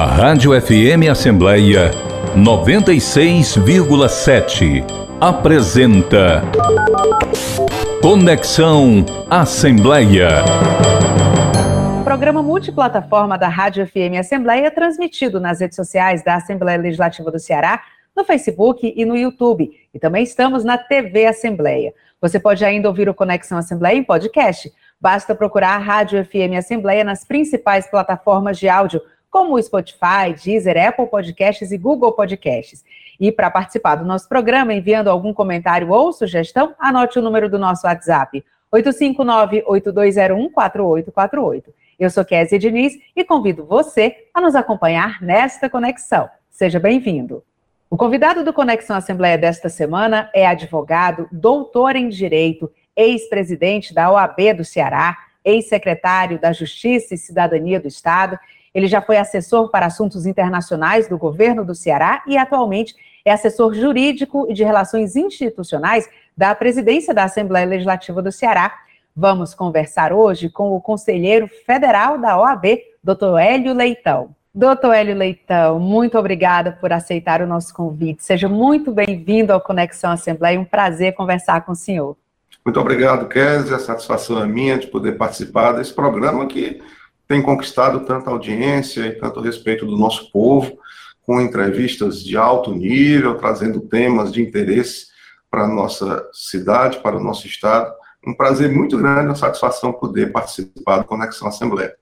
A Rádio FM Assembleia 96,7 apresenta Conexão Assembleia. Programa multiplataforma da Rádio FM Assembleia transmitido nas redes sociais da Assembleia Legislativa do Ceará, no Facebook e no YouTube. E também estamos na TV Assembleia. Você pode ainda ouvir o Conexão Assembleia em podcast. Basta procurar a Rádio FM Assembleia nas principais plataformas de áudio como o Spotify, Deezer, Apple Podcasts e Google Podcasts. E para participar do nosso programa, enviando algum comentário ou sugestão, anote o número do nosso WhatsApp, 859-8201-4848. Eu sou Kézia Diniz e convido você a nos acompanhar nesta conexão. Seja bem-vindo. O convidado do Conexão Assembleia desta semana é advogado, doutor em Direito, ex-presidente da OAB do Ceará, ex-secretário da Justiça e Cidadania do Estado ele já foi assessor para assuntos internacionais do governo do Ceará e atualmente é assessor jurídico e de relações institucionais da presidência da Assembleia Legislativa do Ceará. Vamos conversar hoje com o conselheiro federal da OAB, doutor Hélio Leitão. Doutor Hélio Leitão, muito obrigada por aceitar o nosso convite. Seja muito bem-vindo ao Conexão Assembleia. Um prazer conversar com o senhor. Muito obrigado, Kézia. A satisfação é minha de poder participar desse programa que tem conquistado tanta audiência e tanto respeito do nosso povo, com entrevistas de alto nível, trazendo temas de interesse para a nossa cidade, para o nosso estado. Um prazer muito grande, uma satisfação poder participar do Conexão Assembleia.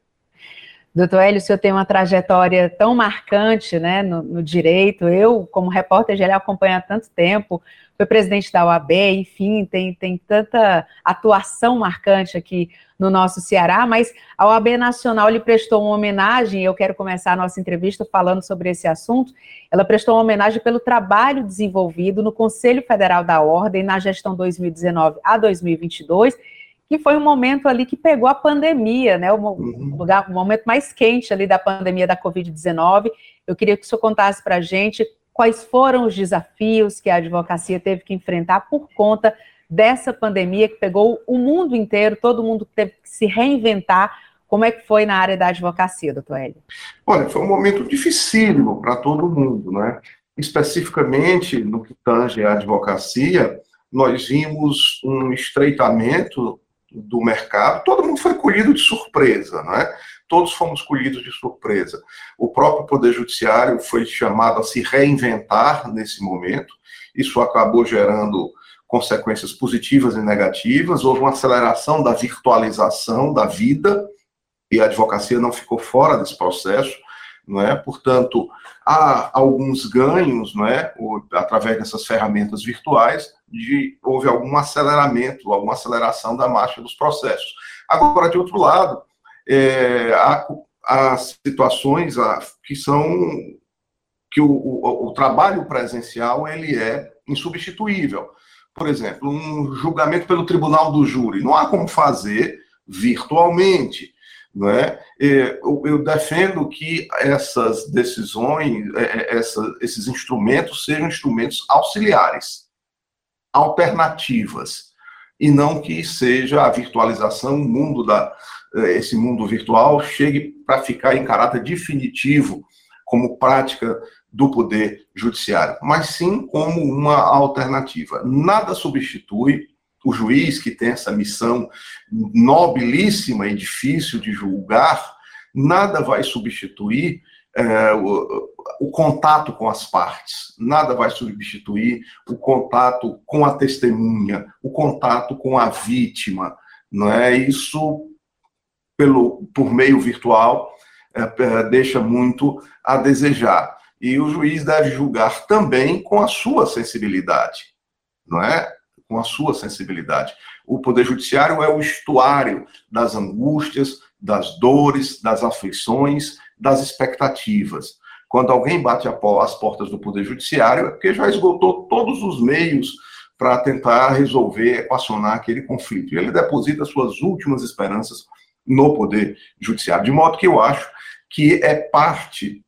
Doutor Hélio, o senhor tem uma trajetória tão marcante né, no, no direito. Eu, como repórter, já acompanho há tanto tempo foi presidente da OAB, enfim, tem, tem tanta atuação marcante aqui no nosso Ceará, mas a OAB Nacional lhe prestou uma homenagem, eu quero começar a nossa entrevista falando sobre esse assunto. Ela prestou uma homenagem pelo trabalho desenvolvido no Conselho Federal da Ordem na gestão 2019 a 2022, que foi um momento ali que pegou a pandemia, né? O, uhum. lugar, o momento mais quente ali da pandemia da Covid-19. Eu queria que o senhor contasse para a gente quais foram os desafios que a advocacia teve que enfrentar por conta dessa pandemia que pegou o mundo inteiro, todo mundo teve que se reinventar. Como é que foi na área da advocacia, doutor Hélio? Olha, foi um momento dificílimo para todo mundo, né? Especificamente no que tange à advocacia, nós vimos um estreitamento do mercado, todo mundo foi colhido de surpresa, não é? todos fomos colhidos de surpresa. O próprio Poder Judiciário foi chamado a se reinventar nesse momento, isso acabou gerando consequências positivas e negativas, houve uma aceleração da virtualização da vida, e a advocacia não ficou fora desse processo, não é? Portanto, há alguns ganhos, não é? Através dessas ferramentas virtuais, de, houve algum aceleramento, alguma aceleração da marcha dos processos. Agora, de outro lado, é, há, há, situações que são que o, o, o, trabalho presencial ele é insubstituível. Por exemplo, um julgamento pelo tribunal do júri não há como fazer virtualmente. Não é? Eu, eu defendo que essas decisões, é, é, essa, esses instrumentos sejam instrumentos auxiliares, alternativas, e não que seja a virtualização, o mundo da, eh, esse mundo virtual chegue para ficar em caráter definitivo como prática do poder judiciário, mas sim como uma alternativa. Nada substitui o juiz que tem essa missão nobilíssima e difícil de julgar, nada vai substituir é, o, o, contato com as partes, nada vai substituir o contato com a testemunha, o contato com a vítima, não é? Isso pelo, por meio virtual é, é, deixa muito a desejar. E o juiz deve julgar também com a sua sensibilidade, não é? Com a sua sensibilidade. O Poder Judiciário é o estuário das angústias, das dores, das aflições, das expectativas. Quando alguém bate as portas do Poder Judiciário, é porque já esgotou todos os meios para tentar resolver, equacionar aquele conflito. E ele deposita suas últimas esperanças no Poder Judiciário. De modo que eu acho que é parte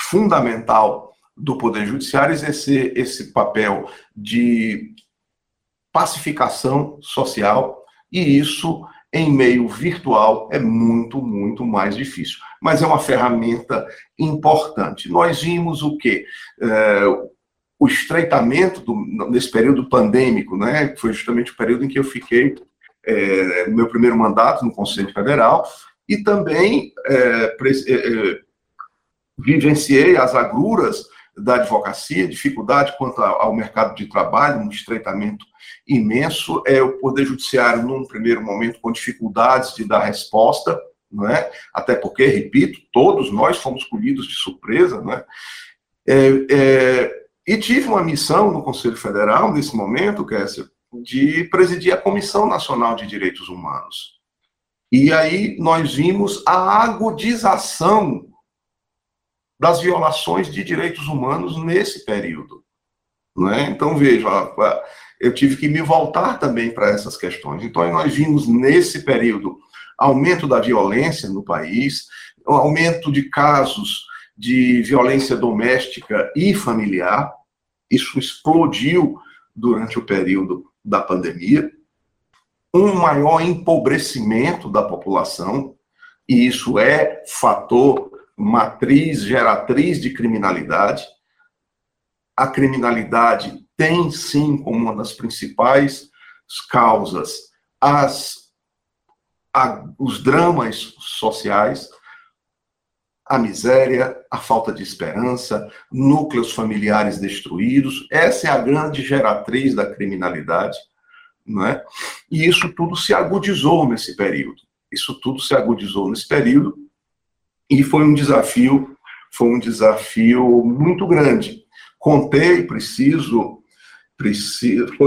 fundamental do Poder Judiciário exercer esse papel de pacificação social, e isso em meio virtual é muito, muito mais difícil. Mas é uma ferramenta importante. Nós vimos o quê? É, o estreitamento do, nesse período pandêmico, né? Foi justamente o período em que eu fiquei é, no meu primeiro mandato no Conselho Federal e também é, vivenciei as agruras da advocacia, dificuldade quanto ao mercado de trabalho, um estreitamento imenso, é o Poder Judiciário, num primeiro momento, com dificuldades de dar resposta, não é? até porque, repito, todos nós fomos colhidos de surpresa, não é? É, é, e tive uma missão no Conselho Federal, nesse momento, Kessler, de presidir a Comissão Nacional de Direitos Humanos. E aí nós vimos a agudização das violações de direitos humanos nesse período. Né? Então, veja, eu tive que me voltar também para essas questões. Então, nós vimos nesse período aumento da violência no país, aumento de casos de violência doméstica e familiar. Isso explodiu durante o período da pandemia. Um maior empobrecimento da população, e isso é fator matriz, geratriz de criminalidade. A criminalidade tem, sim, como uma das principais causas as, a, os dramas sociais, a miséria, a falta de esperança, núcleos familiares destruídos. Essa é a grande geratriz da criminalidade, não é? E isso tudo se agudizou nesse período. Isso tudo se agudizou nesse período e foi um desafio, foi um desafio muito grande. Contei, preciso,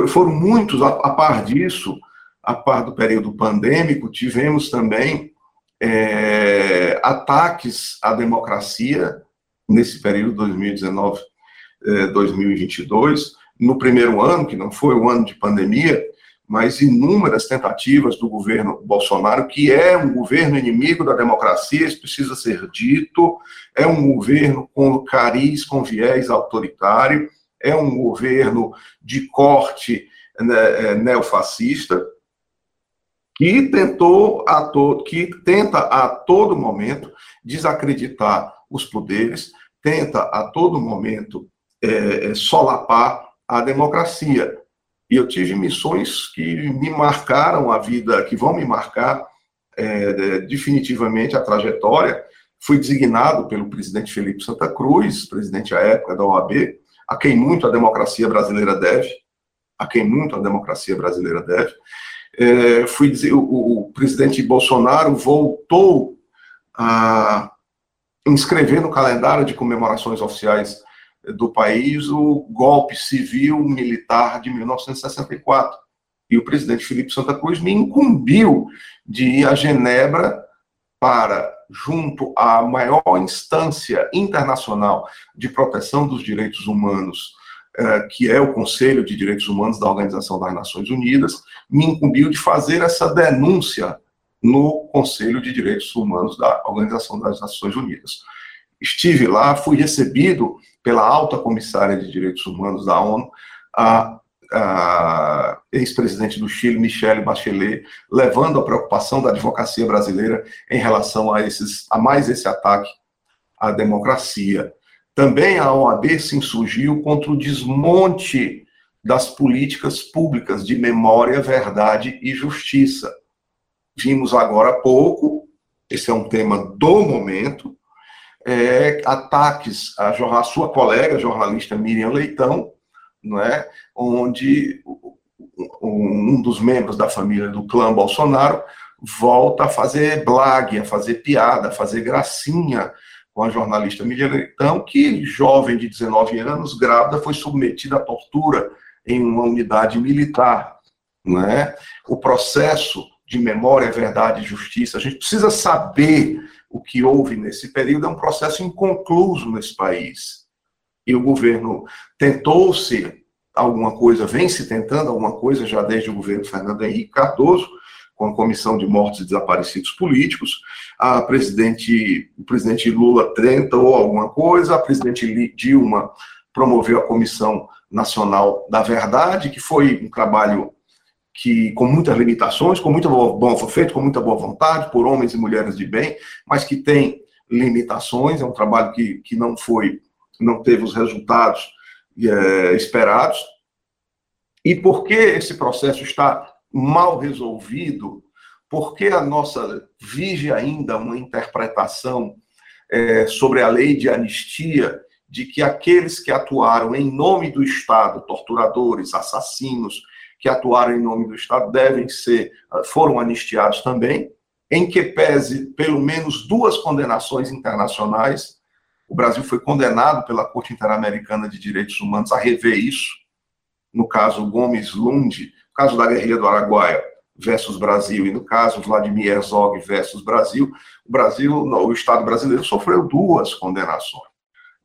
foram muitos, a, a par disso, a par do período pandêmico, tivemos também é, ataques à democracia nesse período 2019 é, 2022 no primeiro ano que não foi o ano de pandemia mas inúmeras tentativas do governo Bolsonaro, que é um governo inimigo da democracia, isso precisa ser dito, é um governo com cariz, com viés autoritário, é um governo de corte né, é, neofascista, que tentou a to que tenta a todo momento desacreditar os poderes, tenta a todo momento é, é solapar a democracia. E eu tive missões que me marcaram a vida, que vão me marcar é, definitivamente a trajetória. Fui designado pelo presidente Felipe Santa Cruz, presidente à época da OAB, a quem muito a democracia brasileira deve, a quem muito a democracia brasileira deve. É, fui dizer, o, o presidente Bolsonaro voltou a inscrever no calendário de comemorações oficiais do país o golpe civil militar de 1964. E o presidente Felipe Santa Cruz me incumbiu de ir a Genebra para, junto à maior instância internacional de proteção dos direitos humanos, eh, que é o Conselho de Direitos Humanos da Organização das Nações Unidas, me incumbiu de fazer essa denúncia no Conselho de Direitos Humanos da Organização das Nações Unidas. Estive lá, fui recebido pela alta comissária de direitos humanos da ONU, a, ex-presidente do Chile, Michelle Bachelet, levando a preocupação da advocacia brasileira em relação a, esses, a mais esse ataque à democracia. Também a OAB se insurgiu contra o desmonte das políticas públicas de memória, verdade e justiça. Vimos agora há pouco, esse é um tema do momento, é, ataques à, sua colega jornalista Miriam Leitão, não é? onde um dos membros da família do clã Bolsonaro volta a fazer blague, a fazer piada, a fazer gracinha com a jornalista Miriam Leitão, que, jovem de 19 anos, grávida, foi submetida à tortura em uma unidade militar. É? O processo de memória, verdade e justiça, a gente precisa saber o que houve nesse período é um processo inconcluso nesse país. E o governo tentou-se alguma coisa, vem se tentando alguma coisa já desde o governo Fernando Henrique Cardoso, com a Comissão de Mortos e Desaparecidos Políticos. A presidente, o presidente Lula tentou alguma coisa, a presidente Dilma promoveu a Comissão Nacional da Verdade, que foi um trabalho que com muitas limitações, com muita boa, bom, foi feito com muita boa vontade por homens e mulheres de bem, mas que tem limitações, é um trabalho que, que não foi, não teve os resultados é, esperados. E porque esse processo está mal resolvido, porque a nossa vige ainda uma interpretação é, sobre a lei de anistia de que aqueles que atuaram em nome do Estado, torturadores, assassinos, que atuaram em nome do Estado, devem ser, foram anistiados também, em que pese pelo menos duas condenações internacionais. O Brasil foi condenado pela Corte Interamericana de Direitos Humanos a rever isso, no caso Gomes Lund, no caso da guerrilha do Araguaia versus Brasil, e no caso Vladimir Herzog versus Brasil, o Brasil, o Estado brasileiro sofreu duas condenações.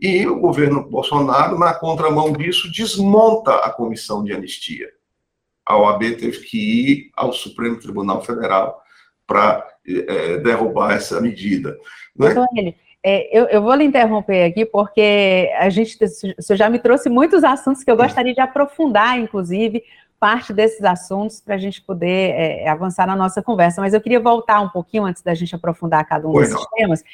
E o governo Bolsonaro, na contramão disso, desmonta a comissão de anistia. A OAB teve que ir ao Supremo Tribunal Federal para é, derrubar essa medida. Né? Então, ele, é, eu, eu, vou lhe interromper aqui, porque a gente, você já me trouxe muitos assuntos que eu gostaria de aprofundar, inclusive, parte desses assuntos para a gente poder é, avançar na nossa conversa. Mas eu queria voltar um pouquinho, antes da gente aprofundar cada um pois desses não. temas,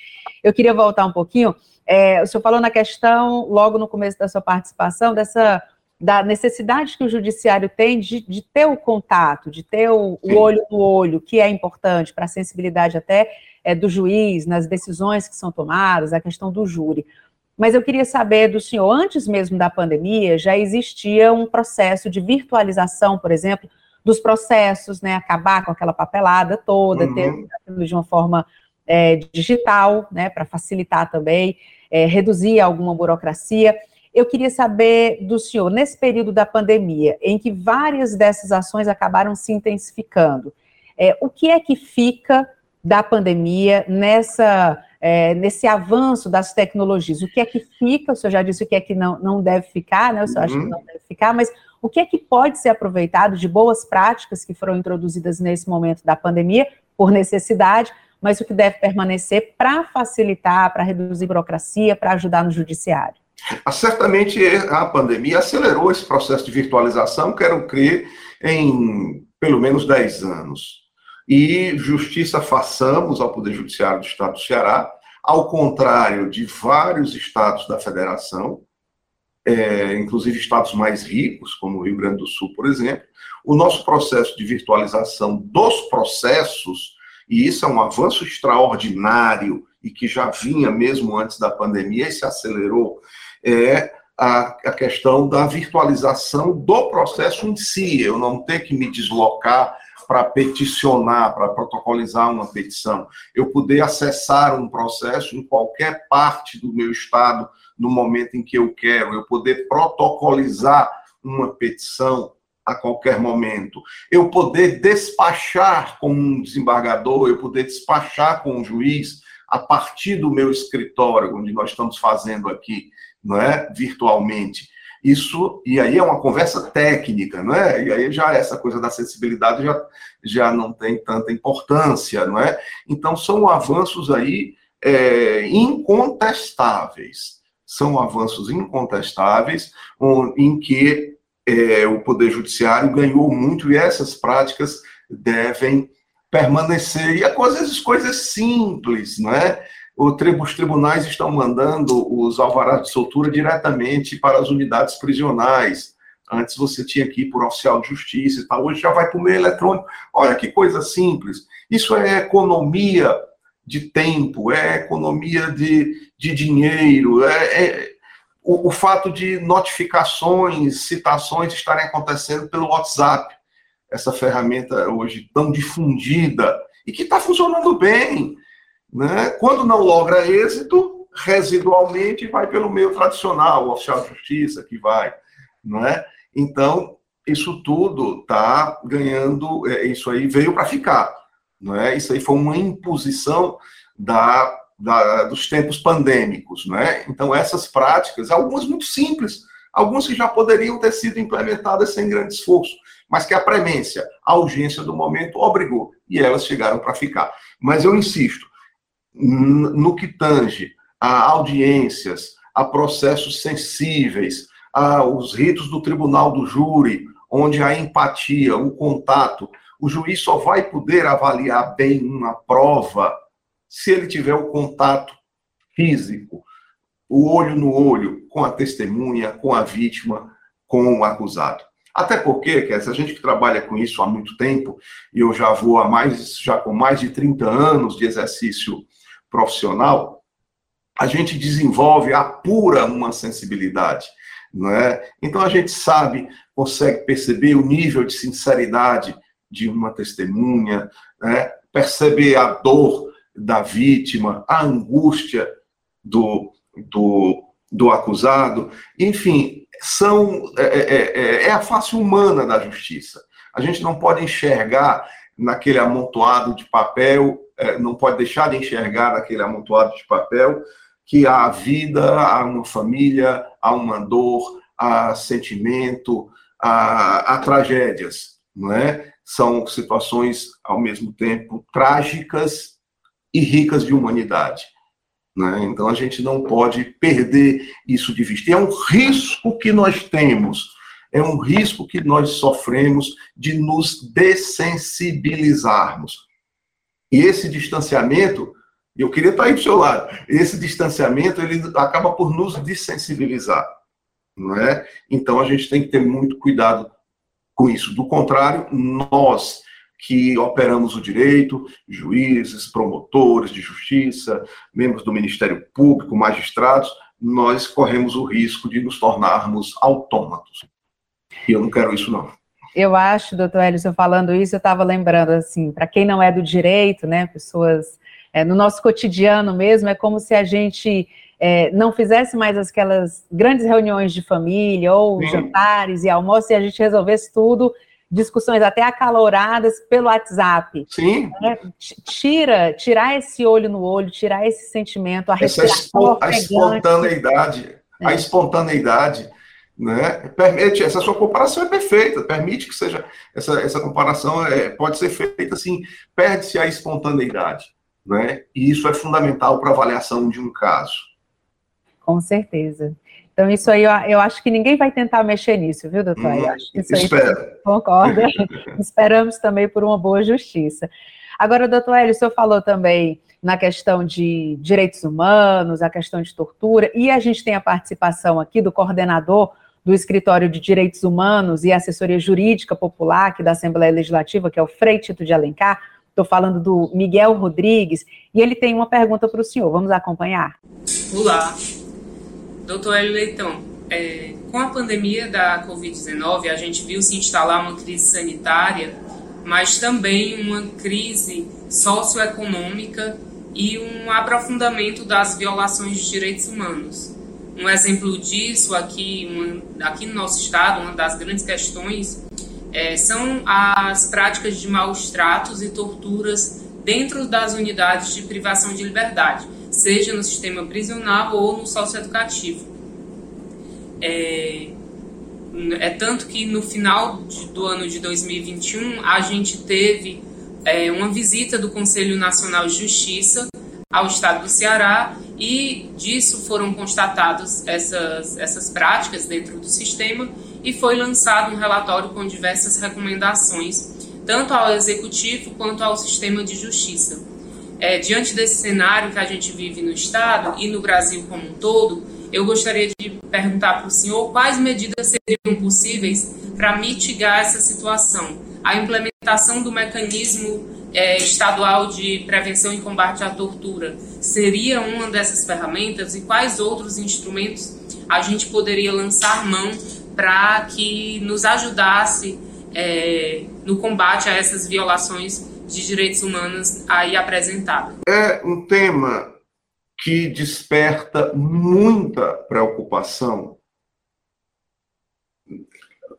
eu queria voltar um pouquinho é, o senhor falou na questão, logo no começo da sua participação, dessa da necessidade que o judiciário tem de, de ter o contato, de ter o, o, olho no olho, que é importante para a sensibilidade até é, do juiz nas decisões que são tomadas, a questão do júri. Mas eu queria saber do senhor, antes mesmo da pandemia, já existia um processo de virtualização, por exemplo, dos processos, né, acabar com aquela papelada toda, uhum. ter de uma forma é, digital, né, para facilitar também, é, reduzir alguma burocracia. Eu queria saber do senhor, nesse período da pandemia, em que várias dessas ações acabaram se intensificando, é, o que é que fica da pandemia nessa, é, nesse avanço das tecnologias? O que é que fica? O senhor já disse o que é que não, não deve ficar, né? O senhor uhum. acha que uhum. não deve ficar, mas o que é que pode ser aproveitado de boas práticas que foram introduzidas nesse momento da pandemia, por necessidade, mas o que deve permanecer para facilitar, para reduzir burocracia, para ajudar no judiciário? Ah, certamente a pandemia acelerou esse processo de virtualização, quero crer, em pelo menos 10 anos. E justiça façamos ao Poder Judiciário do Estado do Ceará, ao contrário de vários estados da federação, é, inclusive estados mais ricos, como o Rio Grande do Sul, por exemplo, o nosso processo de virtualização dos processos e isso é um avanço extraordinário e que já vinha mesmo antes da pandemia e se acelerou, é a, a questão da virtualização do processo em si, eu não ter que me deslocar para peticionar, para protocolizar uma petição, eu poder acessar um processo em qualquer parte do meu estado no momento em que eu quero, eu poder protocolizar uma petição a qualquer momento, eu poder despachar com um desembargador, eu poder despachar com um juiz a partir do meu escritório, onde nós estamos fazendo aqui, não é, virtualmente. Isso, e aí é uma conversa técnica, não é? E aí já essa coisa da acessibilidade já, já não tem tanta importância, não é? Então são avanços aí é, incontestáveis. São avanços incontestáveis em que é, o Poder Judiciário ganhou muito e essas práticas devem permanecer. E às vezes coisas simples, não é? Os tribunais estão mandando os alvarás de soltura diretamente para as unidades prisionais. Antes você tinha que ir por oficial de justiça e tal, hoje já vai para o meio eletrônico. Olha que coisa simples. Isso é economia de tempo, é economia de, de dinheiro, é, é o, o fato de notificações, citações estarem acontecendo pelo WhatsApp, essa ferramenta hoje tão difundida e que está funcionando bem. Né? Quando não logra êxito, residualmente vai pelo meio tradicional, o oficial de justiça que vai. É? Então, isso tudo está ganhando, é, isso aí veio para ficar. É? Isso aí foi uma imposição da da, dos tempos pandêmicos? Então essas práticas, algumas muito simples, algumas que já poderiam ter sido implementadas sem grande esforço, mas que a premência, a urgência do momento obrigou e elas chegaram para ficar. Mas eu insisto, no que tange a audiências, a processos sensíveis, aos ritos do tribunal do júri, onde a empatia, o contato, o juiz só vai poder avaliar bem uma prova se ele tiver o contato físico, o olho no olho com a testemunha, com a vítima, com o acusado. Até porque, que a gente que trabalha com isso há muito tempo, e eu já vou há mais, já com mais de 30 anos de exercício profissional, a gente desenvolve, apura uma sensibilidade, é? Então a gente sabe, consegue perceber o nível de sinceridade de uma testemunha, né? perceber a dor da vítima, a angústia do, do, do acusado, enfim, são é, é, é, é a face humana da justiça. A gente não pode enxergar naquele amontoado de papel, é, não pode deixar de enxergar naquele amontoado de papel que há vida, há uma família, há uma dor, há sentimento, há, há tragédias, não é? São situações ao mesmo tempo trágicas e ricas de humanidade. Né? Então a gente não pode perder isso de vista. E é um risco que nós temos, é um risco que nós sofremos de nos dessensibilizarmos. E esse distanciamento, eu queria estar aí do seu lado, esse distanciamento ele acaba por nos desensibilizar. Não é? Então a gente tem que ter muito cuidado com isso. Do contrário, nós que operamos o direito, juízes, promotores de justiça, membros do Ministério Público, magistrados, nós corremos o risco de nos tornarmos autômatos. E eu não quero isso, não. Eu acho, doutor Ellison, falando isso, eu estava lembrando, assim, para quem não é do direito, né, pessoas, é, no nosso cotidiano mesmo, é como se a gente é, não fizesse mais aquelas grandes reuniões de família, ou Sim. jantares e almoços, e a gente resolvesse tudo discussões até acaloradas pelo WhatsApp. Sim. Né? Tira, tirar esse olho no olho, tirar esse sentimento, a respiração a espontaneidade, é. a espontaneidade, né? Permite, essa sua comparação é perfeita, permite que seja, essa, essa comparação é, pode ser feita assim, perde-se a espontaneidade, né? E isso é fundamental para a avaliação de um caso. Com certeza. Então, isso aí eu, eu, acho que ninguém vai tentar mexer nisso, viu, doutor? Hum, eu acho que isso espero. aí concorda. Esperamos também por uma boa justiça. Agora, doutor Hélio, o senhor falou também na questão de direitos humanos, a questão de tortura, e a gente tem a participação aqui do coordenador do Escritório de Direitos Humanos e Assessoria Jurídica Popular aqui da Assembleia Legislativa, que é o Frei Tito de Alencar. Estou falando do Miguel Rodrigues, e ele tem uma pergunta para o senhor. Vamos acompanhar? Olá, Doutor Hélio Leitão, é, com a pandemia da Covid-19, a gente viu se instalar uma crise sanitária, mas também uma crise socioeconômica e um aprofundamento das violações de direitos humanos. Um exemplo disso aqui, uma, aqui no nosso estado, uma das grandes questões é, são as práticas de maus tratos e torturas dentro das unidades de privação de liberdade seja no sistema prisional ou no socioeducativo. É, é tanto que no final de, do ano de 2021 a gente teve é, uma visita do Conselho Nacional de Justiça ao estado do Ceará e disso foram constatadas essas, essas práticas dentro do sistema e foi lançado um relatório com diversas recomendações, tanto ao executivo quanto ao sistema de justiça. É, diante desse cenário que a gente vive no Estado e no Brasil como um todo, eu gostaria de perguntar para o senhor quais medidas seriam possíveis para mitigar essa situação. A implementação do mecanismo é, estadual de prevenção e combate à tortura seria uma dessas ferramentas e quais outros instrumentos a gente poderia lançar mão para que nos ajudasse é, no combate a essas violações de direitos humanos aí apresentado. É um tema que desperta muita preocupação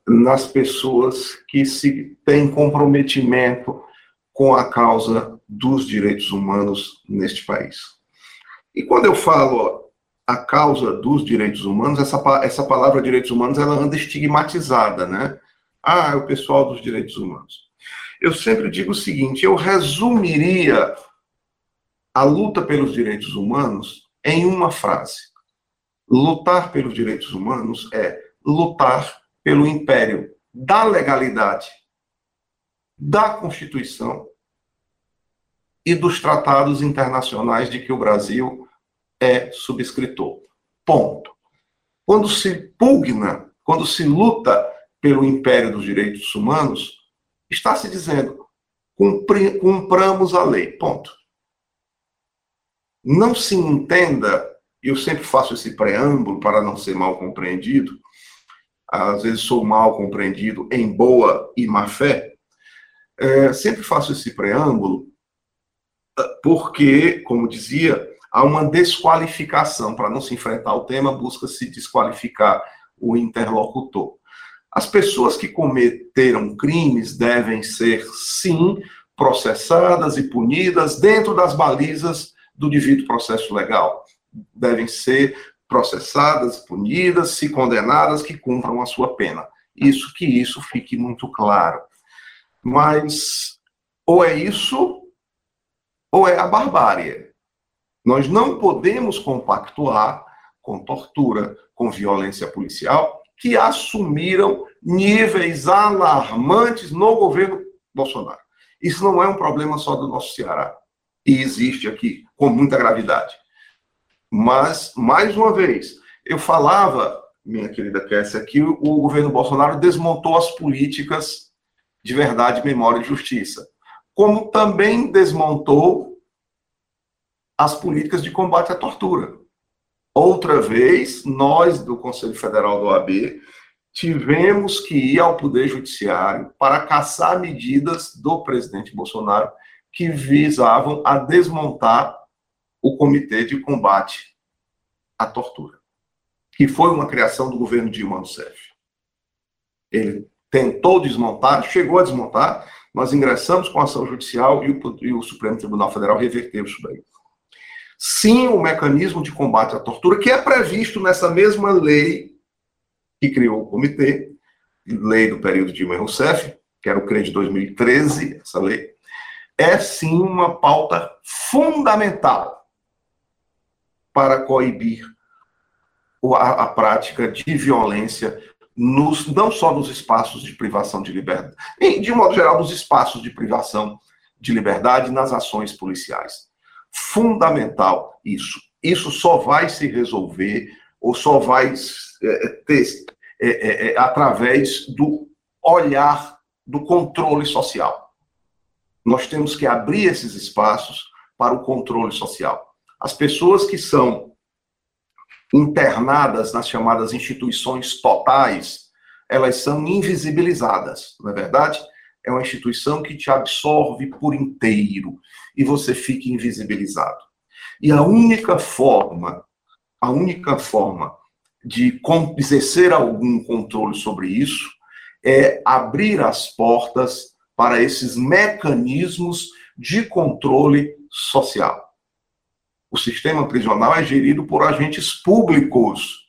nas pessoas que se têm comprometimento com a causa dos direitos humanos neste país. E quando eu falo a causa dos direitos humanos, essa, essa palavra direitos humanos ela anda estigmatizada, né? Ah, é o pessoal dos direitos humanos eu sempre digo o seguinte: eu resumiria a luta pelos direitos humanos em uma frase. Lutar pelos direitos humanos é lutar pelo império da legalidade, da Constituição e dos tratados internacionais de que o Brasil é subscritor. Ponto. Quando se pugna, quando se luta pelo império dos direitos humanos, está se dizendo cumpri, cumpramos a lei. Ponto. Não se entenda, eu sempre faço esse preâmbulo para não ser mal compreendido, às vezes sou mal compreendido em boa e má fé, é, sempre faço esse preâmbulo porque, como dizia, há uma desqualificação. Para não se enfrentar o tema, busca-se desqualificar o interlocutor. As pessoas que cometeram crimes devem ser, sim, processadas e punidas dentro das balizas do devido processo legal. Devem ser processadas, punidas, se condenadas, que cumpram a sua pena. Isso que isso fique muito claro. Mas ou é isso ou é a barbárie. Nós não podemos compactuar com tortura, com violência policial, que assumiram níveis alarmantes no governo Bolsonaro. Isso não é um problema só do nosso Ceará. E existe aqui com muita gravidade. Mas, mais uma vez, eu falava, minha querida Kessia, que o governo Bolsonaro desmontou as políticas de verdade, memória e justiça. Como também desmontou as políticas de combate à tortura. Outra vez, nós do Conselho Federal do OAB tivemos que ir ao Poder Judiciário para caçar medidas do presidente Bolsonaro que visavam a desmontar o Comitê de Combate à Tortura, que foi uma criação do governo Dilma Rousseff. Ele tentou desmontar, chegou a desmontar, nós ingressamos com ação judicial e o, e o Supremo Tribunal Federal reverteu isso daí sim o mecanismo de combate à tortura, que é previsto nessa mesma lei que criou o comitê, lei do período de Dilma Rousseff, que era o CRE de 2013, essa lei, é sim uma pauta fundamental para coibir a, a prática de violência nos, não só nos espaços de privação de liberdade, de modo geral, nos espaços de privação de liberdade nas ações policiais fundamental isso. Isso só vai se resolver ou só vai é, ter é, é, é, através do olhar do controle social. Nós temos que abrir esses espaços para o controle social. As pessoas que são internadas nas chamadas instituições totais, elas são invisibilizadas, não é verdade? É uma instituição que te absorve por inteiro e você fica invisibilizado. E a única forma, a única forma de exercer algum controle sobre isso é abrir as portas para esses mecanismos de controle social. O sistema prisional é gerido por agentes públicos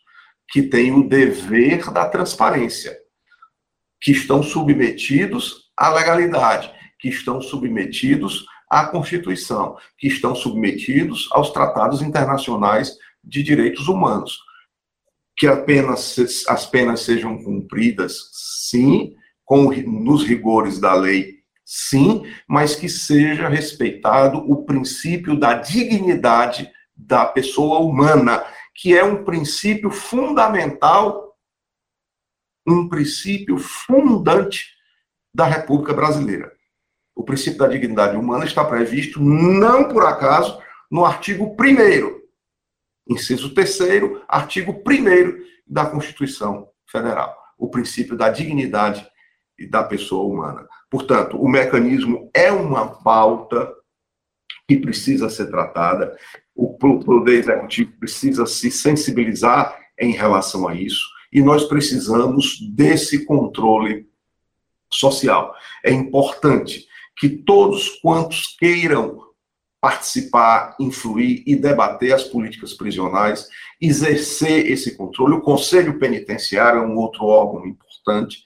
que têm o dever da transparência, que estão submetidos à legalidade, que estão submetidos à Constituição, que estão submetidos aos tratados internacionais de direitos humanos. Que apenas as penas sejam cumpridas, sim, com, nos rigores da lei, sim, mas que seja respeitado o princípio da dignidade da pessoa humana, que é um princípio fundamental, um princípio fundante da República Brasileira. O princípio da dignidade humana está previsto, não por acaso, no artigo 1 inciso 3 artigo 1 da Constituição Federal. O princípio da dignidade da pessoa humana. Portanto, o mecanismo é uma pauta que precisa ser tratada, o Poder Executivo precisa se sensibilizar em relação a isso, e nós precisamos desse controle social. É importante que todos quantos queiram participar, influir e debater as políticas prisionais, exercer esse controle. O Conselho Penitenciário é um outro órgão importante.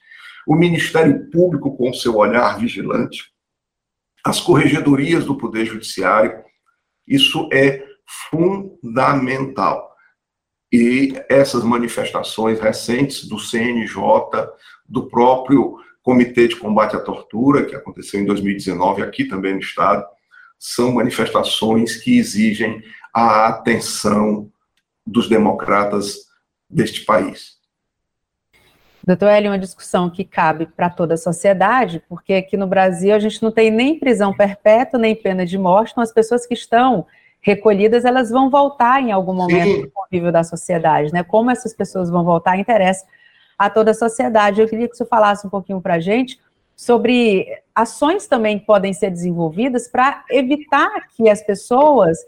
O Ministério Público, com seu olhar vigilante. As corregedorias do Poder Judiciário. Isso é fundamental. E essas manifestações recentes do CNJ, do próprio Comitê de Combate à Tortura, que aconteceu em 2019 aqui também no Estado, são manifestações que exigem a atenção dos democratas deste país. Doutor Hélio, uma discussão que cabe para toda a sociedade, porque aqui no Brasil a gente não tem nem prisão perpétua, nem pena de morte, então as pessoas que estão recolhidas, elas vão voltar em algum momento Sim. no convívio da sociedade, né? Como essas pessoas vão voltar interessa a toda a sociedade. Eu queria que você falasse um pouquinho para a gente sobre ações também que podem ser desenvolvidas para evitar que as pessoas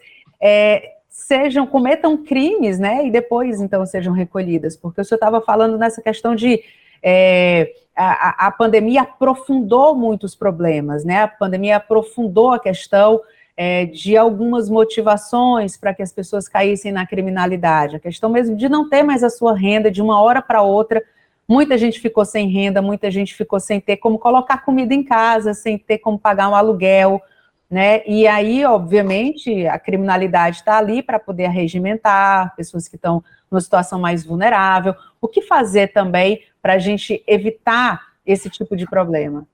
é, sejam, cometam crimes, né, e depois, então, sejam recolhidas, porque o senhor estava falando nessa questão de é, a, a, pandemia aprofundou muitos problemas, né, a pandemia aprofundou a questão é, de algumas motivações para que as pessoas caíssem na criminalidade, a questão mesmo de não ter mais a sua renda de uma hora para outra, muita gente ficou sem renda, muita gente ficou sem ter como colocar comida em casa, sem ter como pagar um aluguel, né? E aí, obviamente, a criminalidade está ali para poder regimentar pessoas que estão numa situação mais vulnerável. O que fazer também para a gente evitar esse tipo de problema?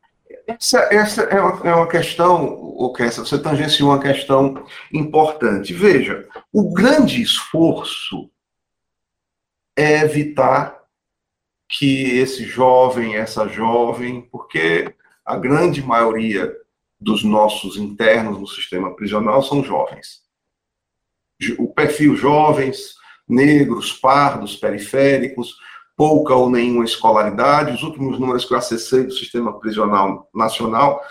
Essa, essa é, uma, é uma questão, o que você tangenciou uma questão importante. Veja, o grande esforço é evitar que esse jovem, essa jovem, porque a grande maioria dos nossos internos no sistema prisional são jovens. O perfil jovens, negros, pardos, periféricos, pouca ou nenhuma escolaridade. Os últimos números que eu acessei do sistema prisional nacional,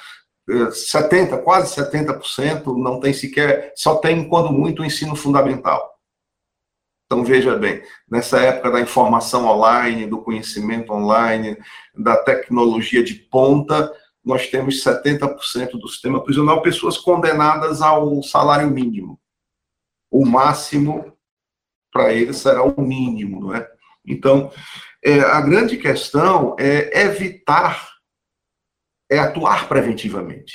70, eh, quase 70% não tem sequer, só tem, quando muito, o ensino fundamental. Então, veja bem, nessa época da informação online, do conhecimento online, da tecnologia de ponta, nós temos 70% do sistema prisional pessoas condenadas ao salário mínimo. O máximo para eles será o mínimo, não é? Então, é, a grande questão é evitar, é atuar preventivamente,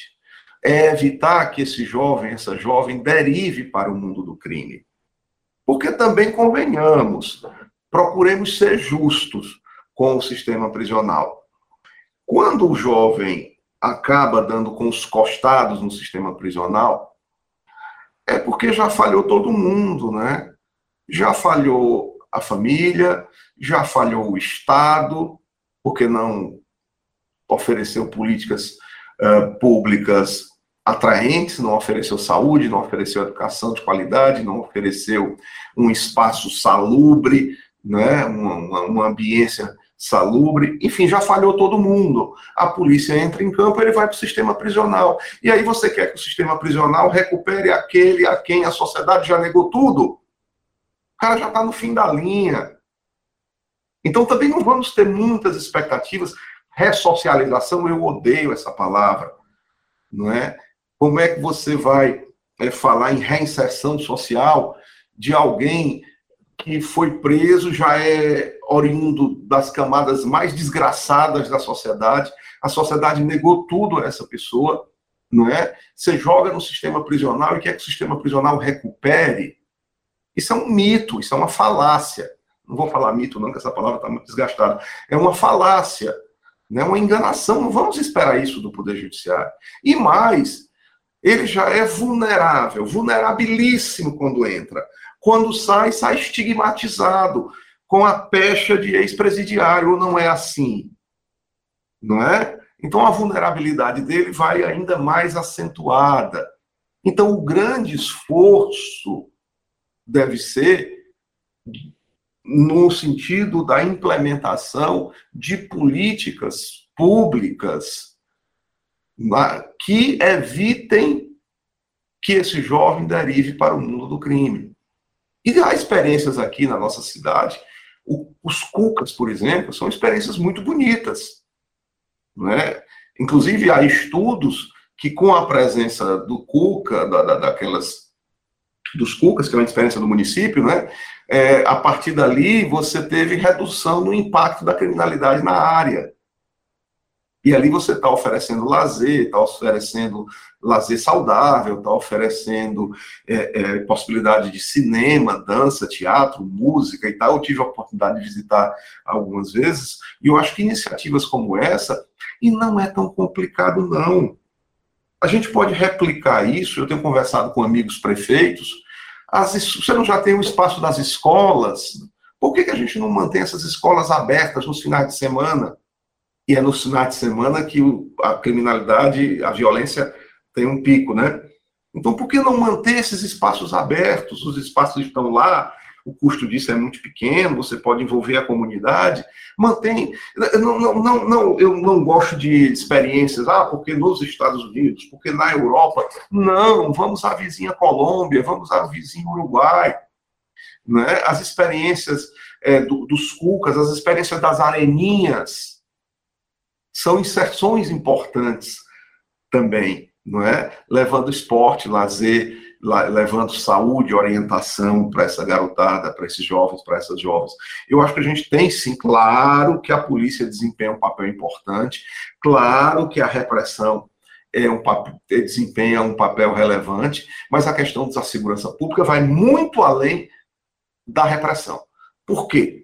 é evitar que esse jovem, essa jovem, derive para o mundo do crime. Porque também convenhamos, procuremos ser justos com o sistema prisional. Quando o jovem acaba dando com os costados no sistema prisional, é porque já falhou todo mundo, né? Já falhou a família, já falhou o Estado, porque não ofereceu políticas uh, públicas atraentes, não ofereceu saúde, não ofereceu educação de qualidade, não ofereceu um espaço salubre, né, uma, uma, uma ambiência salubre, enfim, já falhou todo mundo. A polícia entra em campo, ele vai para o sistema prisional. E aí você quer que o sistema prisional recupere aquele a quem a sociedade já negou tudo? O cara já está no fim da linha. Então também não vamos ter muitas expectativas. Ressocialização, eu odeio essa palavra, não é? Como é que você vai é, falar em reinserção social de alguém que foi preso, já é oriundo das camadas mais desgraçadas da sociedade. A sociedade negou tudo a essa pessoa, não é? Você joga no sistema prisional e quer que o sistema prisional recupere. Isso é um mito, isso é uma falácia. Não vou falar mito, não, que essa palavra está muito desgastada. É uma falácia, né? uma enganação. Não vamos esperar isso do Poder Judiciário. E mais, ele já é vulnerável, vulnerabilíssimo quando entra. Quando sai, sai estigmatizado, com a pecha de ex-presidiário, ou não é assim? Não é? Então a vulnerabilidade dele vai ainda mais acentuada. Então o grande esforço deve ser no sentido da implementação de políticas públicas que evitem que esse jovem derive para o mundo do crime. E há experiências aqui na nossa cidade. O, os cucas, por exemplo, são experiências muito bonitas. Né? Inclusive, há estudos que, com a presença do cuca, da, da, daquelas dos cucas, que é uma experiência do município, né? É, a partir dali você teve redução no impacto da criminalidade na área. E ali você está oferecendo lazer, está oferecendo lazer saudável, está oferecendo é, é, possibilidade de cinema, dança, teatro, música e tal. Eu tive a oportunidade de visitar algumas vezes, e eu acho que iniciativas como essa, e não é tão complicado, não. A gente pode replicar isso, eu tenho conversado com amigos prefeitos, as, você não já tem o espaço das escolas, por que, que a gente não mantém essas escolas abertas nos finais de semana? E é nos finais de semana que a criminalidade, a violência tem um pico, né? Então, por que não manter esses espaços abertos? Os espaços estão lá, o custo disso é muito pequeno, você pode envolver a comunidade. Mantém. Não, não, não, não, eu não gosto de experiências, ah, porque nos Estados Unidos, porque na Europa. Não, vamos à vizinha Colômbia, vamos à vizinha Uruguai. Né? As experiências é, do, dos cucas, as experiências das areninhas, são inserções importantes também, não é? Levando esporte, lazer, levando saúde, orientação para essa garotada, para esses jovens, para essas jovens. Eu acho que a gente tem sim, claro que a polícia desempenha um papel importante, claro que a repressão é um papel, desempenha um papel relevante, mas a questão da segurança pública vai muito além da repressão. Por quê?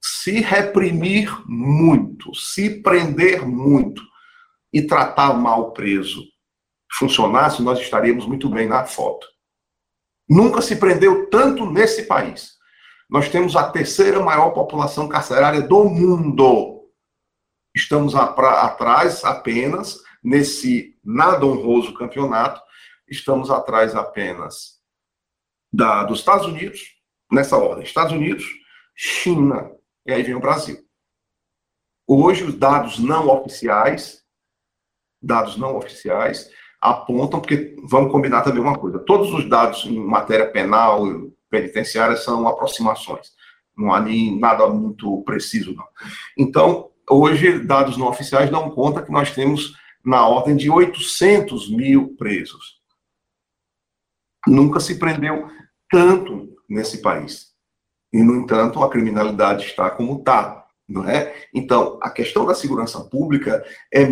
Se reprimir muito, se prender muito e tratar mal preso funcionasse, nós estaríamos muito bem na foto. Nunca se prendeu tanto nesse país. Nós temos a terceira maior população carcerária do mundo. Estamos atrás apenas, nesse nada honroso campeonato, estamos atrás apenas da, dos Estados Unidos, nessa ordem: Estados Unidos, China, e aí vem o Brasil. Hoje, os dados não oficiais, dados não oficiais, apontam, porque vamos combinar também uma coisa: todos os dados em matéria penal, penitenciária, são aproximações. Não há nem nada muito preciso, não. Então, hoje, dados não oficiais dão conta que nós temos na ordem de 800 mil presos. Nunca se prendeu tanto nesse país. E, no entanto, a criminalidade está como está. Não é? Então, a questão da segurança pública é,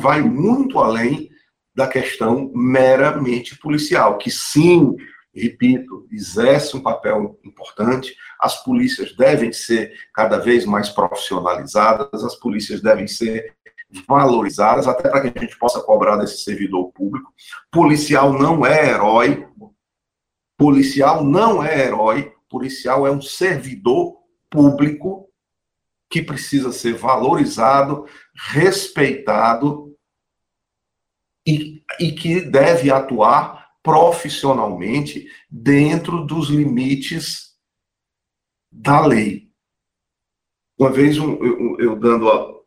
vai muito além da questão meramente policial, que sim, repito, exerce um papel importante. As polícias devem ser cada vez mais profissionalizadas, as polícias devem ser valorizadas, até para que a gente possa cobrar desse servidor público. Policial não é herói, policial não é herói, policial é um servidor público que precisa ser valorizado, respeitado e, e que deve atuar profissionalmente dentro dos limites da lei. Uma vez um, eu, eu, dando a,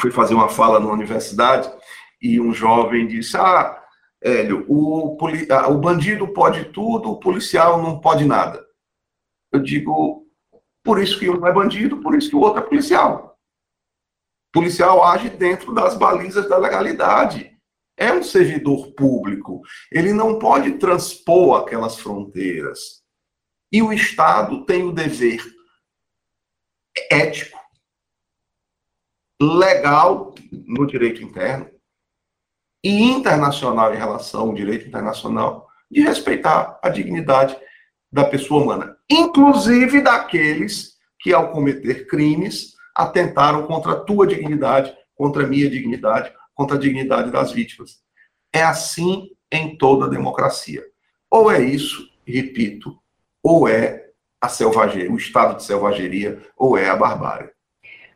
fui fazer uma fala na universidade e um jovem disse: Ah, Hélio, o, ah, o bandido pode tudo, o policial não pode nada. Eu digo, por isso que um é bandido, por isso que o outro é policial. O policial age dentro das balizas da legalidade é um servidor público. Ele não pode transpor aquelas fronteiras. E o Estado tem o dever ético, legal no direito interno e internacional em relação ao direito internacional de respeitar a dignidade da pessoa humana, inclusive daqueles que, ao cometer crimes, atentaram contra a tua dignidade, contra a minha dignidade, contra a dignidade das vítimas. É assim em toda democracia. Ou é isso, repito, ou é a selvageria, o estado de selvageria, ou é a barbárie.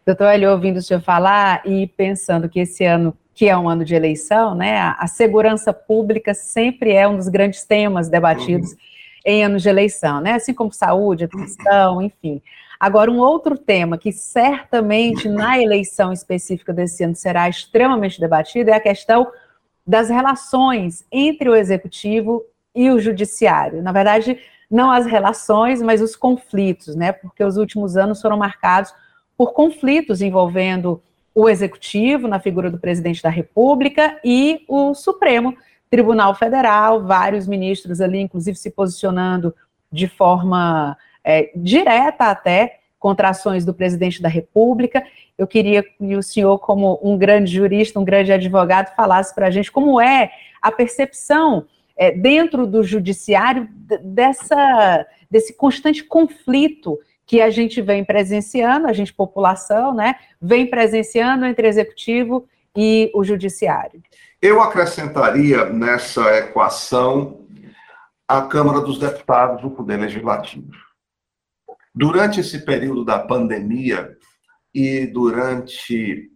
Doutor Hélio, ouvindo o senhor falar e pensando que esse ano, que é um ano de eleição, né, a, segurança pública sempre é um dos grandes temas debatidos uhum. Em anos de eleição, né, assim como saúde, educação, enfim. Agora, um outro tema que certamente na eleição específica desse ano será extremamente debatido é a questão das relações entre o executivo e o judiciário. Na verdade, não as relações, mas os conflitos, né? Porque os últimos anos foram marcados por conflitos envolvendo o executivo, na figura do presidente da República, e o Supremo Tribunal Federal, vários ministros ali, inclusive, se posicionando de forma é, direta até contra ações do presidente da República. Eu queria que o senhor, como um grande jurista, um grande advogado, falasse para a gente como é a percepção é, dentro do judiciário dessa, desse constante conflito que a gente vem presenciando, a gente, população, né, vem presenciando entre executivo e o judiciário. Eu acrescentaria nessa equação a Câmara dos Deputados, o Poder Legislativo. Durante esse período da pandemia e durante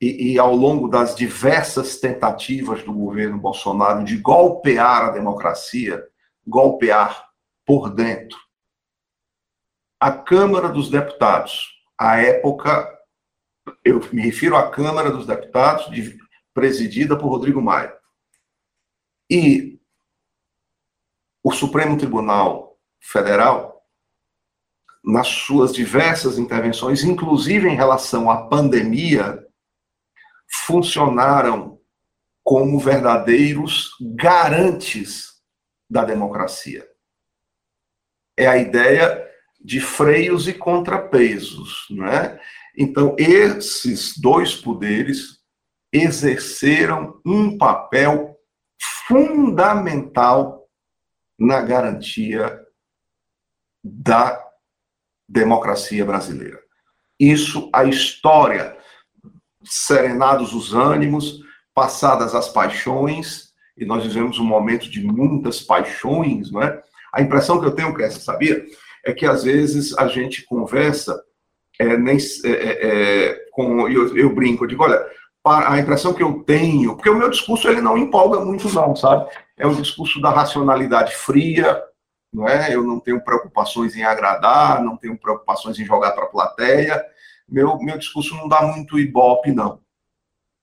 e, e, ao longo das diversas tentativas do governo Bolsonaro de golpear a democracia, golpear por dentro, a Câmara dos Deputados, à época, eu me refiro à Câmara dos Deputados, de, presidida por Rodrigo Maia, e o Supremo Tribunal Federal, nas suas diversas intervenções, inclusive em relação à pandemia, funcionaram como verdadeiros garantes da democracia. É a ideia de freios e contrapesos, não é? Então, esses dois poderes exerceram um papel fundamental na garantia da democracia brasileira. Isso a história, serenados os ânimos, passadas as paixões, e nós vivemos um momento de muitas paixões, não é? A impressão que eu tenho, Cresce, sabia? é que às vezes a gente conversa, é, nem, é, é, é com, eu, eu brinco, eu digo, olha, a impressão que eu tenho, porque o meu discurso ele não empolga muito não, sabe? É um discurso da racionalidade fria, não é? Eu não tenho preocupações em agradar, não tenho preocupações em jogar para a plateia. Meu, meu discurso não dá muito ibope, não.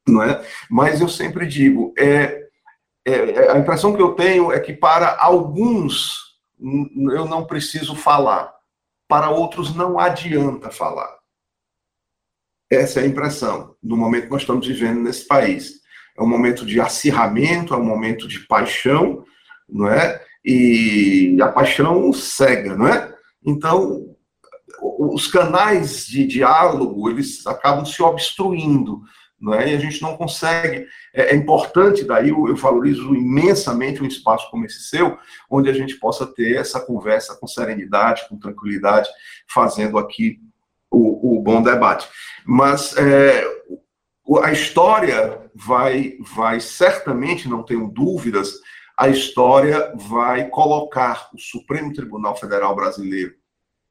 Não é? Mas eu sempre digo, é, é, é a impressão que eu tenho é que para alguns eu não preciso falar. Para outros, não adianta falar. Essa é a impressão no momento que nós estamos vivendo nesse país. É um momento de acirramento, é um momento de paixão, não é? E a paixão cega, não é? Então, os canais de diálogo, eles acabam se obstruindo não é? E a gente não consegue. É, é importante, daí eu, eu, valorizo imensamente um espaço como esse seu, onde a gente possa ter essa conversa com serenidade, com tranquilidade, fazendo aqui o, o bom debate. Mas é, a história vai, vai certamente, não tenho dúvidas, a história vai colocar o Supremo Tribunal Federal Brasileiro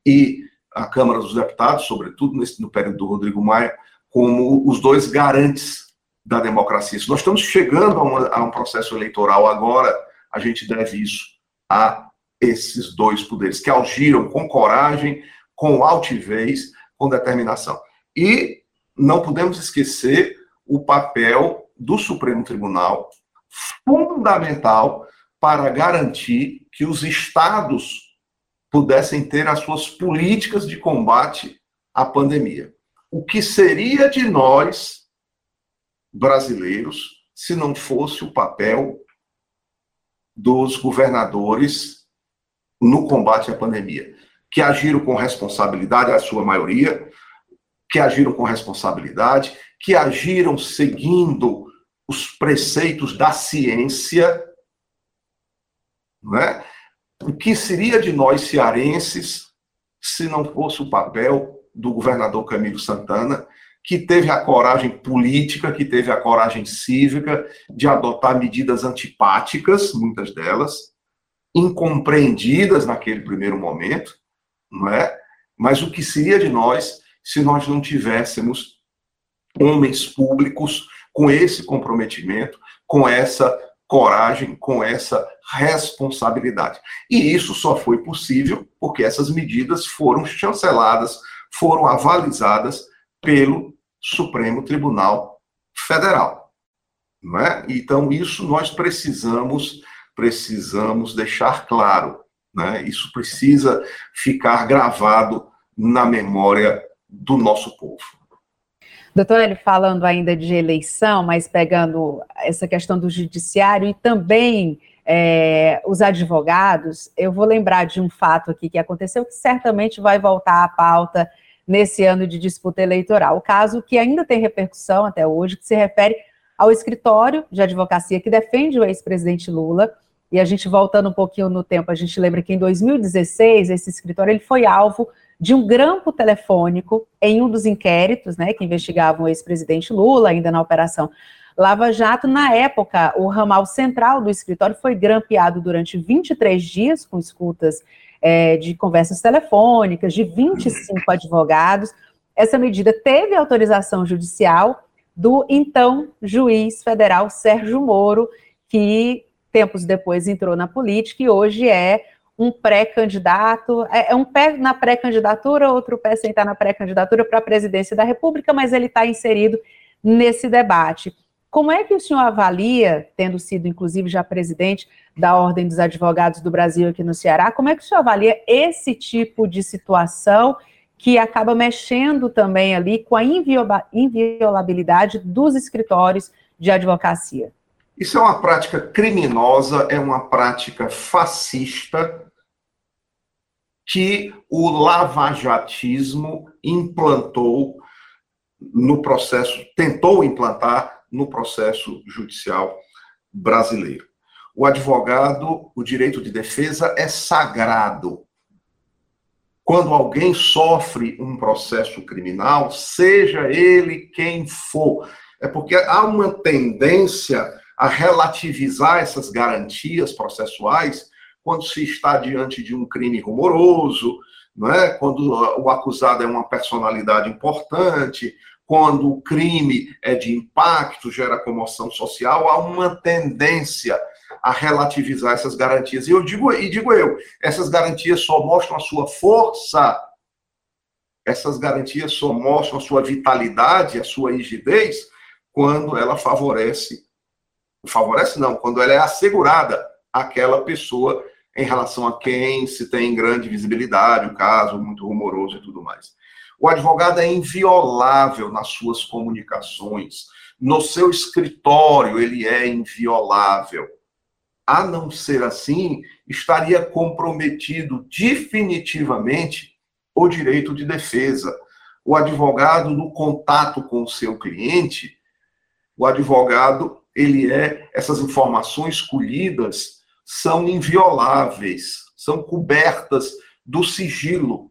e a Câmara dos Deputados, sobretudo nesse, no período do Rodrigo Maia, como os dois garantes da democracia. Se nós estamos chegando a, uma, a um processo eleitoral agora, a gente deve isso a esses dois poderes, que agiram com coragem, com altivez, com determinação. E não podemos esquecer o papel do Supremo Tribunal, fundamental para garantir que os estados pudessem ter as suas políticas de combate à pandemia o que seria de nós, brasileiros, se não fosse o papel dos governadores no combate à pandemia, que agiram com responsabilidade, a sua maioria, que agiram com responsabilidade, que agiram seguindo os preceitos da ciência, né? O que seria de nós cearenses se não fosse o papel do governador Camilo Santana, que teve a coragem política, que teve a coragem cívica de adotar medidas antipáticas, muitas delas, incompreendidas naquele primeiro momento, não é? Mas o que seria de nós se nós não tivéssemos homens públicos com esse comprometimento, com essa coragem, com essa responsabilidade. E isso só foi possível porque essas medidas foram chanceladas foram avalizadas pelo Supremo Tribunal Federal. Não é? Então, isso nós precisamos, precisamos deixar claro. Né? Isso precisa ficar gravado na memória do nosso povo. Doutor Hélio, falando ainda de eleição, mas pegando essa questão do judiciário e também é, os advogados, eu vou lembrar de um fato aqui que aconteceu que certamente vai voltar à pauta nesse ano de disputa eleitoral. O caso que ainda tem repercussão até hoje, que se refere ao escritório de advocacia que defende o ex-presidente Lula. E a gente voltando um pouquinho no tempo, a gente lembra que em 2016 esse escritório ele foi alvo de um grampo telefônico em um dos inquéritos, né, que investigavam o ex-presidente Lula, ainda na operação Lava Jato. Na época, o ramal central do escritório foi grampeado durante 23 dias, com escutas é, de conversas telefônicas de 25 advogados. Essa medida teve autorização judicial do então juiz federal Sérgio Moro, que tempos depois entrou na política e hoje é um pré-candidato, é, é, um pé na pré-candidatura, outro pé sem estar na pré-candidatura para a presidência da República, mas ele está inserido nesse debate. Como é que o senhor avalia, tendo sido inclusive já presidente da Ordem dos Advogados do Brasil aqui no Ceará, como é que o senhor avalia esse tipo de situação que acaba mexendo também ali com a inviolabilidade dos escritórios de advocacia? Isso é uma prática criminosa, é uma prática fascista que o lavajatismo implantou no processo, tentou implantar no processo judicial brasileiro. O advogado, o direito de defesa é sagrado. Quando alguém sofre um processo criminal, seja ele quem for, é porque há uma tendência a relativizar essas garantias processuais quando se está diante de um crime rumoroso, não é? quando o acusado é uma personalidade importante, quando o crime é de impacto, gera comoção social, há uma tendência a relativizar essas garantias. E eu digo, e digo eu, essas garantias só mostram a sua força, essas garantias só mostram a sua vitalidade, a sua rigidez, quando ela favorece favorece não, quando ela é assegurada àquela pessoa em relação a quem se tem grande visibilidade, o caso muito rumoroso e tudo mais. O advogado é inviolável nas suas comunicações, no seu escritório ele é inviolável. A não ser assim, estaria comprometido definitivamente o direito de defesa. O advogado, no contato com o seu cliente, o advogado ele é, essas informações colhidas são invioláveis, são cobertas do sigilo.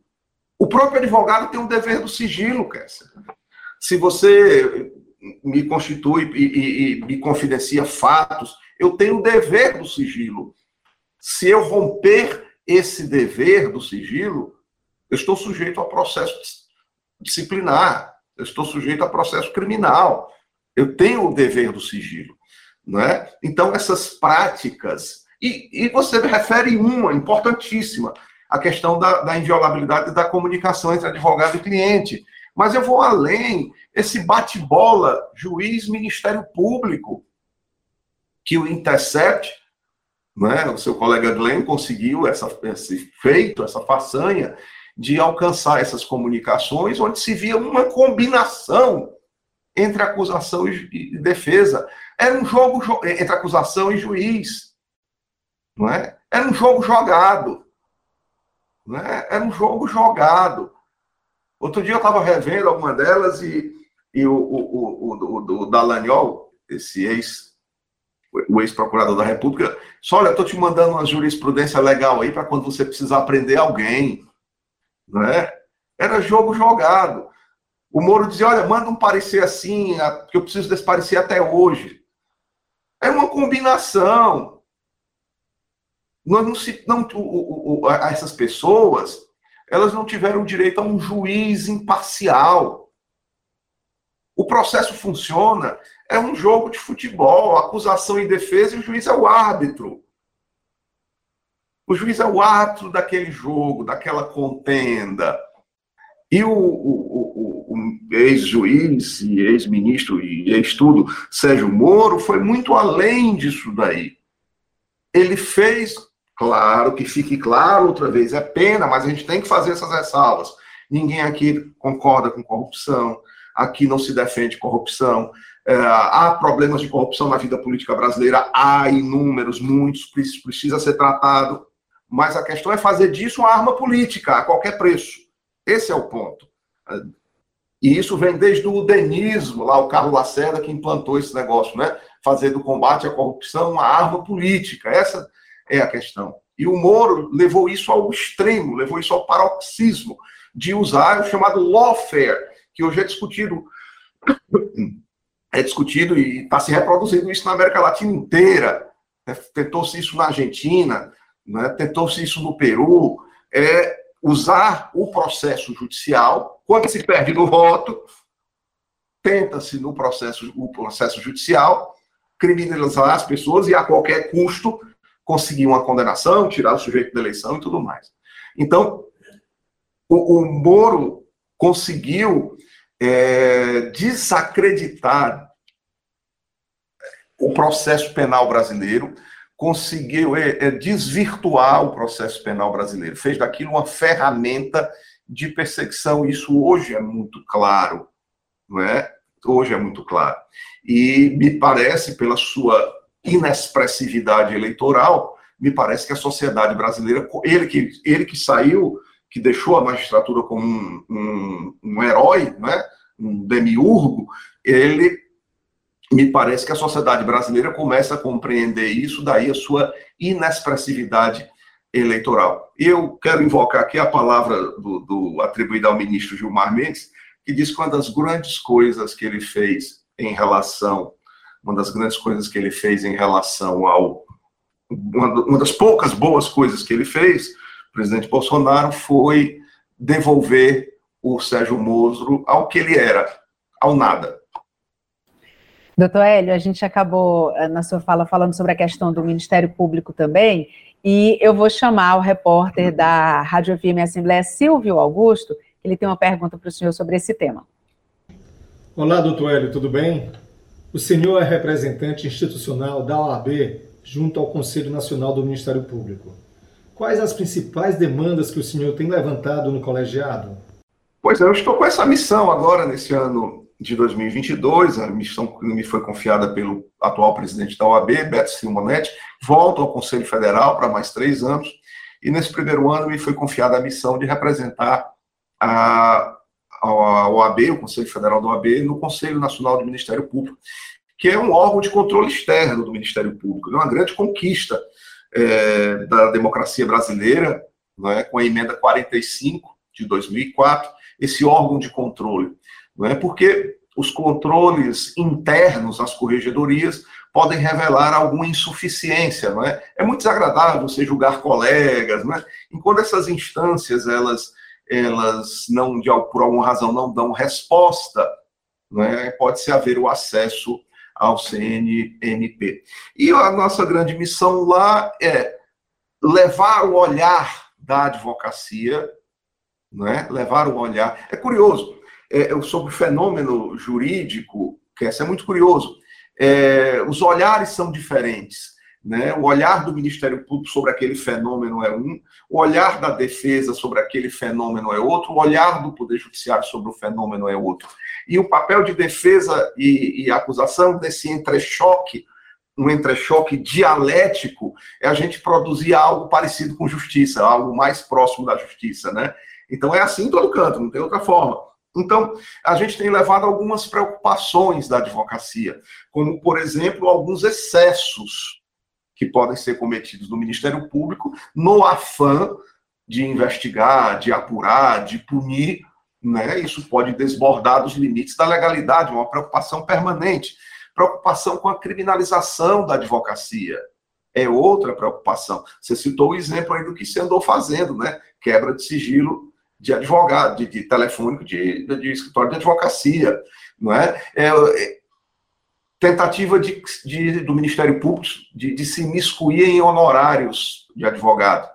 O próprio advogado tem um dever do sigilo, Kessler. Se você me constitui e, e, e me confidencia fatos, eu tenho o dever do sigilo. Se eu romper esse dever do sigilo, eu estou sujeito a processo disciplinar, eu estou sujeito a processo criminal. Eu tenho o dever do sigilo. Não é? Então, essas práticas. E, e você refere uma importantíssima, a questão da, da inviolabilidade da comunicação entre advogado e cliente. Mas eu vou além, esse bate-bola, juiz, Ministério Público, que o Intercept, né, o seu colega Glenn conseguiu essa, esse feito, essa façanha, de alcançar essas comunicações, onde se via uma combinação entre acusação e defesa. Era um jogo entre acusação e juiz. Não é? Era um jogo jogado. Não é? Era um jogo jogado. Outro dia eu estava revendo alguma delas e, e o, o, o, o, Dallagnol, esse ex, o ex-procurador da República, só olha, estou te mandando uma jurisprudência legal aí para quando você precisar prender alguém. Não é? Era jogo jogado. O Moro dizia: olha, manda um parecer assim, que eu preciso desse parecer até hoje. É uma combinação. Nós não se, não, o, o, essas pessoas, elas não tiveram direito a um juiz imparcial. O processo funciona, é um jogo de futebol, acusação e defesa, e o juiz é o árbitro. O juiz é o árbitro daquele jogo, daquela contenda. E o, o, o, o ex-juiz e ex-ministro e ex-tudo, Sérgio Moro, foi muito além disso daí. Ele fez, claro, que fique claro outra vez, é pena, mas a gente tem que fazer essas ressalvas. Ninguém aqui concorda com corrupção, aqui não se defende corrupção. É, há problemas de corrupção na vida política brasileira, há inúmeros, muitos, precisa ser tratado. Mas a questão é fazer disso uma arma política, a qualquer preço. Esse é o ponto. E isso vem desde o denismo, lá o Carlos Lacerda que implantou esse negócio, né? Fazer do combate à corrupção uma arma política. Essa é a questão. E o Moro levou isso ao extremo, levou isso ao paroxismo de usar o chamado lawfare, que hoje é discutido é discutido e está se reproduzindo isso na América Latina inteira. É, tentou-se isso na Argentina, né? tentou-se isso no Peru. É usar o processo judicial, quando se perde no voto, tenta-se no processo, o processo judicial criminalizar as pessoas e a qualquer custo conseguir uma condenação, tirar o sujeito da eleição e tudo mais. Então, o, o Moro conseguiu é, desacreditar o processo penal brasileiro, conseguiu é, é, desvirtuar o processo penal brasileiro, fez daquilo uma ferramenta de perseguição. Isso hoje é muito claro, não é? Hoje é muito claro. E me parece, pela sua inexpressividade eleitoral, me parece que a sociedade brasileira, ele que, ele que saiu que deixou a magistratura como um, um, um herói, né? um demiurgo, ele me parece que a sociedade brasileira começa a compreender isso, daí a sua inexpressividade eleitoral. Eu quero invocar aqui a palavra do, do atribuída ao ministro Gilmar Mendes, que diz que uma das grandes coisas que ele fez em relação, uma das grandes coisas que ele fez em relação ao, uma, das poucas boas coisas que ele fez presidente Bolsonaro foi devolver o Sérgio Moro ao que ele era, ao nada. Doutor Hélio, a gente acabou eh, na sua fala falando sobre a questão do Ministério Público também, e eu vou chamar o repórter da Rádio FM Assembleia, Silvio Augusto, ele tem uma pergunta para o senhor sobre esse tema. Olá, doutor Hélio, tudo bem? O senhor é representante institucional da OAB junto ao Conselho Nacional do Ministério Público. Quais as principais demandas que o senhor tem levantado no colegiado? Pois é, eu estou com essa missão agora, nesse ano de 2022, a missão que me foi confiada pelo atual presidente da OAB, Beto Simonetti, volto ao Conselho Federal para mais três anos, e nesse primeiro ano me foi confiada a missão de representar a, a OAB, o Conselho Federal da OAB, no Conselho Nacional do Ministério Público, que é um órgão de controle externo do Ministério Público, é uma grande conquista é, da democracia brasileira, é, com a emenda 45 de 2004, esse órgão de controle. Não é? Porque os controles internos às corregedorias podem revelar alguma insuficiência, não é? É muito desagradável você julgar colegas, não é? Enquanto essas instâncias, elas, elas não, de, por alguma razão, não dão resposta, não é? Pode-se haver o acesso ao CNMP. E a nossa grande missão lá é levar o olhar da advocacia, né? levar o olhar. É curioso, é, sobre o fenômeno jurídico, que esse é muito curioso, é, os olhares são diferentes. Né? O olhar do Ministério Público sobre aquele fenômeno é um, o olhar da defesa sobre aquele fenômeno é outro, o olhar do Poder Judiciário sobre o fenômeno é outro. E o papel de defesa e, e acusação desse entrechoque, um entrechoque dialético, é a gente produzir algo parecido com justiça, algo mais próximo da justiça, né? Então é assim em todo canto, não tem outra forma. Então, a gente tem levado algumas preocupações da advocacia, como, por exemplo, alguns excessos que podem ser cometidos no Ministério Público no afã de investigar, de apurar, de punir né? Isso pode desbordar dos limites da legalidade, uma preocupação permanente. Preocupação com a criminalização da advocacia é outra preocupação. Você citou o exemplo aí do que se andou fazendo, né? Quebra de sigilo de advogado, de, de telefônico de, de, de, escritório de advocacia, não é? é, é tentativa de, de, do Ministério Público de, de se miscuir em honorários de advogado,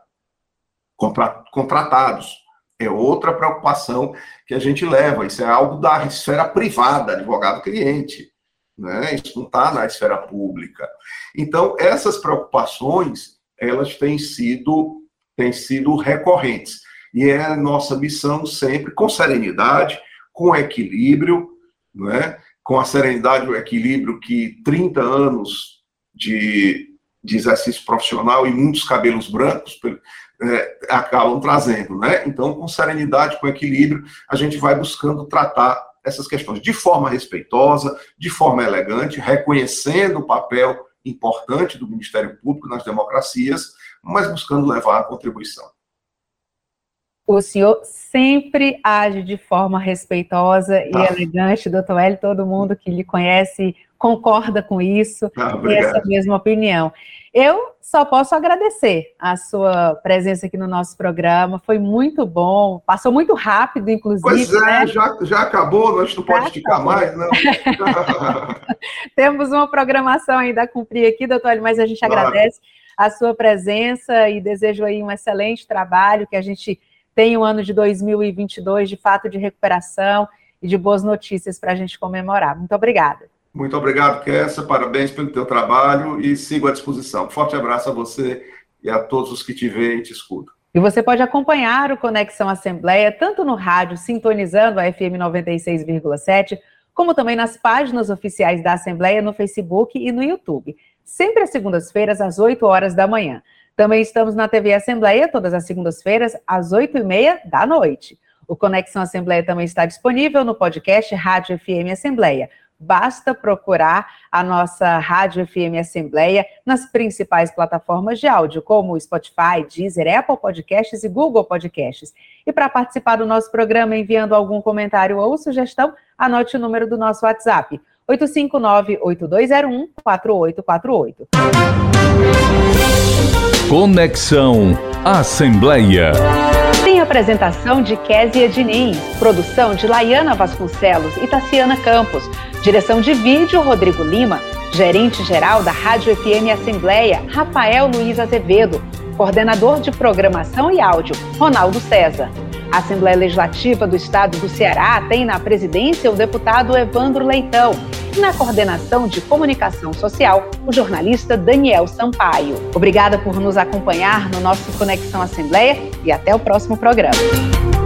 contra, contratados é outra preocupação que a gente leva. Isso é algo da esfera privada, advogado-cliente. Né? Isso não está na esfera pública. Então, essas preocupações, elas têm sido, têm sido recorrentes. E é nossa missão sempre, com serenidade, com equilíbrio, né? Com a serenidade e o equilíbrio que 30 anos de, de exercício profissional e muitos cabelos brancos é, acabam trazendo, né? Então, com serenidade, com equilíbrio, a gente vai buscando tratar essas questões de forma respeitosa, de forma elegante, reconhecendo o papel importante do Ministério Público nas democracias, mas buscando levar a contribuição. O senhor sempre age de forma respeitosa e ah. elegante, doutor Hélio, todo mundo que lhe conhece concorda com isso, ah, e essa mesma opinião. Eu só posso agradecer a sua presença aqui no nosso programa, foi muito bom, passou muito rápido, inclusive. Pois é, né? já, já acabou, nós não pode esticar mais, não. Temos uma programação ainda a cumprir aqui, doutor, mas a gente claro. agradece a sua presença e desejo aí um excelente trabalho, que a gente tenha um ano de 2022 de fato de recuperação e de boas notícias para a gente comemorar. Muito obrigada. Muito obrigado, Kessa. Parabéns pelo teu trabalho e sigo à disposição. Forte abraço a você e a todos os que te veem e te escutam. E você pode acompanhar o Conexão Assembleia tanto no rádio, sintonizando a FM 96,7, como também nas páginas oficiais da Assembleia no Facebook e no YouTube. Sempre às segundas-feiras, às 8 horas da manhã. Também estamos na TV Assembleia, todas as segundas-feiras, às 8 e meia da noite. O Conexão Assembleia também está disponível no podcast Rádio FM Assembleia basta procurar a nossa Rádio FM Assembleia nas principais plataformas de áudio, como Spotify, Deezer, Apple Podcasts e Google Podcasts. E para participar do nosso programa enviando algum comentário ou sugestão, anote o número do nosso WhatsApp, 859-8201-4848. Conexão Assembleia. Apresentação de Késia Diniz, produção de Laiana Vasconcelos e Tassiana Campos, direção de vídeo Rodrigo Lima, gerente-geral da Rádio FM Assembleia, Rafael Luiz Azevedo, coordenador de programação e áudio, Ronaldo César. A Assembleia Legislativa do Estado do Ceará tem na presidência o deputado Evandro Leitão e na coordenação de comunicação social, o jornalista Daniel Sampaio. Obrigada por nos acompanhar no nosso Conexão Assembleia e até o próximo programa.